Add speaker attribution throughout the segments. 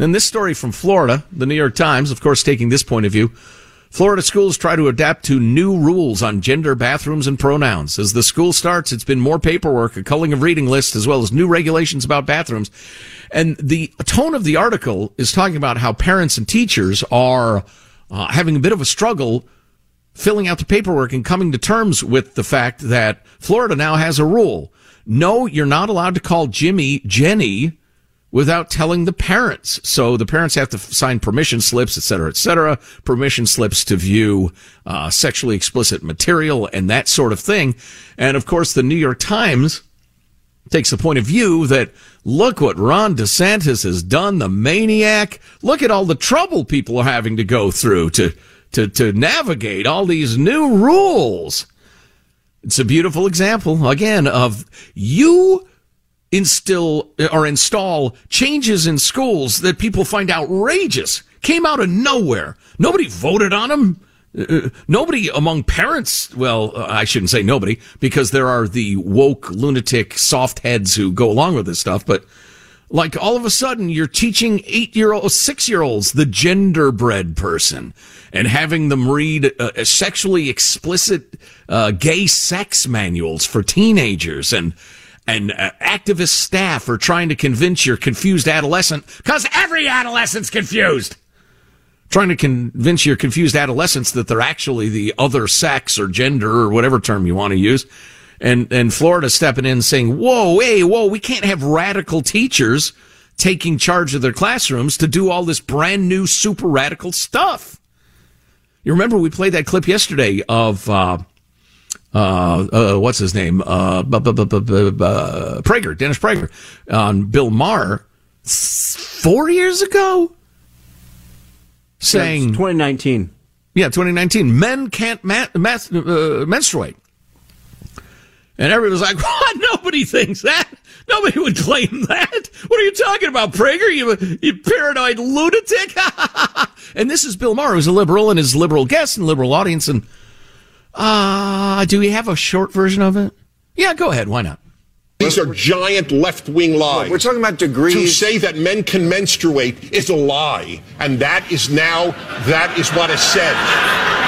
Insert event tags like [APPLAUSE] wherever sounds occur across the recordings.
Speaker 1: Then this story from Florida, the New York Times, of course, taking this point of view. Florida schools try to adapt to new rules on gender, bathrooms, and pronouns. As the school starts, it's been more paperwork, a culling of reading lists, as well as new regulations about bathrooms. And the tone of the article is talking about how parents and teachers are uh, having a bit of a struggle filling out the paperwork and coming to terms with the fact that Florida now has a rule. No, you're not allowed to call Jimmy Jenny without telling the parents. So the parents have to sign permission slips, et cetera, et cetera, permission slips to view uh, sexually explicit material and that sort of thing. And of course, the New York Times takes the point of view that look what Ron DeSantis has done, the maniac. Look at all the trouble people are having to go through to, to, to navigate all these new rules. It's a beautiful example, again, of you instill or install changes in schools that people find outrageous came out of nowhere. Nobody voted on them. Uh, nobody among parents, well, uh, I shouldn't say nobody because there are the woke lunatic soft heads who go along with this stuff, but like all of a sudden you're teaching eight year old, six year olds the genderbread person and having them read uh, sexually explicit uh, gay sex manuals for teenagers and and uh, activist staff are trying to convince your confused adolescent, because every adolescent's confused. Trying to convince your confused adolescents that they're actually the other sex or gender or whatever term you want to use. And, and Florida stepping in saying, whoa, hey, whoa, we can't have radical teachers taking charge of their classrooms to do all this brand new super radical stuff. You remember we played that clip yesterday of, uh, uh, uh, what's his name? Uh, Prager, Dennis Prager, on Bill Maher four years ago, saying
Speaker 2: 2019.
Speaker 1: Yeah, 2019. Men can't ma- uh, menstruate, and everybody was like, [LAUGHS] "What? Nobody thinks that. Nobody would claim that. What are you talking about, Prager? You you paranoid lunatic." [LAUGHS] and this is Bill Maher, who's a liberal, and his liberal guests and liberal audience, and uh, do we have a short version of it? Yeah, go ahead. Why not?
Speaker 3: These are giant left wing lies.
Speaker 4: We're talking about degrees.
Speaker 3: To say that men can menstruate is a lie. And that is now, that is what is said.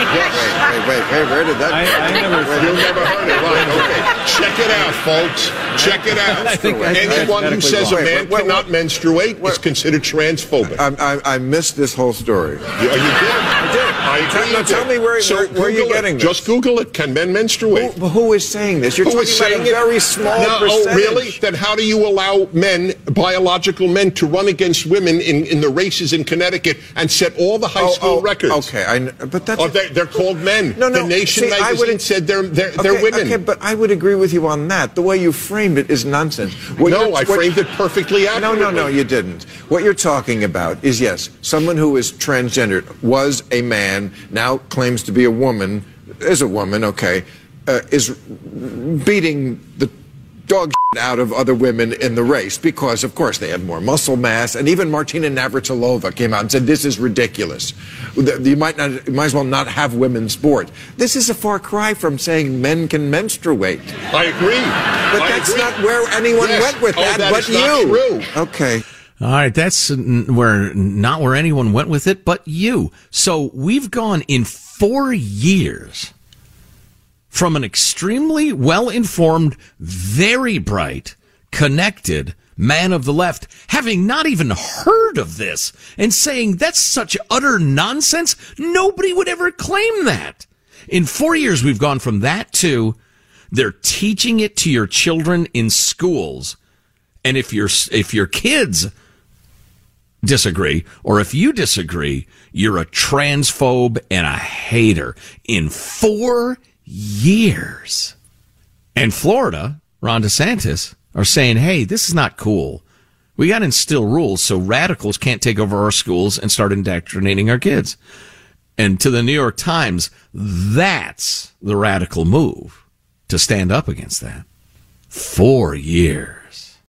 Speaker 4: Wait, wait, wait, wait, where did that
Speaker 3: I, I never, You never heard it, right? Okay. Check it out, folks. Check it out. I think Anyone who says a man wait, wait, cannot wait, menstruate is considered transphobic.
Speaker 4: I, I, I, missed this whole story.
Speaker 3: You, you did?
Speaker 4: I did. Now, tell me where, so where, where are getting
Speaker 3: it. this? Just Google it. Can men menstruate?
Speaker 4: Who, who is saying this? You're
Speaker 3: who
Speaker 4: talking about a very small
Speaker 3: no,
Speaker 4: percentage.
Speaker 3: Oh, really? Then how do you allow men, biological men, to run against women in, in the races in Connecticut and set all the high
Speaker 4: oh,
Speaker 3: school
Speaker 4: oh,
Speaker 3: records?
Speaker 4: Okay, I, but that's...
Speaker 3: Oh, they're, they're, called men.
Speaker 4: No, no.
Speaker 3: The Nation
Speaker 4: see,
Speaker 3: magazine said they're, they're,
Speaker 4: okay,
Speaker 3: they're women.
Speaker 4: Okay, but I would agree with you on that. The way you framed it is nonsense.
Speaker 3: What no, I framed it perfectly accurately.
Speaker 4: No, no, no, you didn't. What you're talking about is, yes, someone who is transgendered, was a man, now claims to be a woman, is a woman, okay, uh, is beating the dog out of other women in the race because, of course, they had more muscle mass. And even Martina Navratilova came out and said, "This is ridiculous. You might not, you might as well not have women's sport." This is a far cry from saying men can menstruate.
Speaker 3: I agree,
Speaker 4: but
Speaker 3: I
Speaker 4: that's
Speaker 3: agree.
Speaker 4: not where anyone
Speaker 3: yes.
Speaker 4: went with
Speaker 3: oh,
Speaker 4: that.
Speaker 3: that
Speaker 4: but
Speaker 3: you.
Speaker 4: Okay.
Speaker 1: All right, that's where not where anyone went with it, but you. So we've gone in four years from an extremely well informed, very bright, connected man of the left, having not even heard of this and saying that's such utter nonsense. Nobody would ever claim that. In four years, we've gone from that to they're teaching it to your children in schools. And if your, if your kids disagree, or if you disagree, you're a transphobe and a hater in four years. And Florida, Ron DeSantis, are saying, hey, this is not cool. We got to instill rules so radicals can't take over our schools and start indoctrinating our kids. And to the New York Times, that's the radical move to stand up against that. Four years.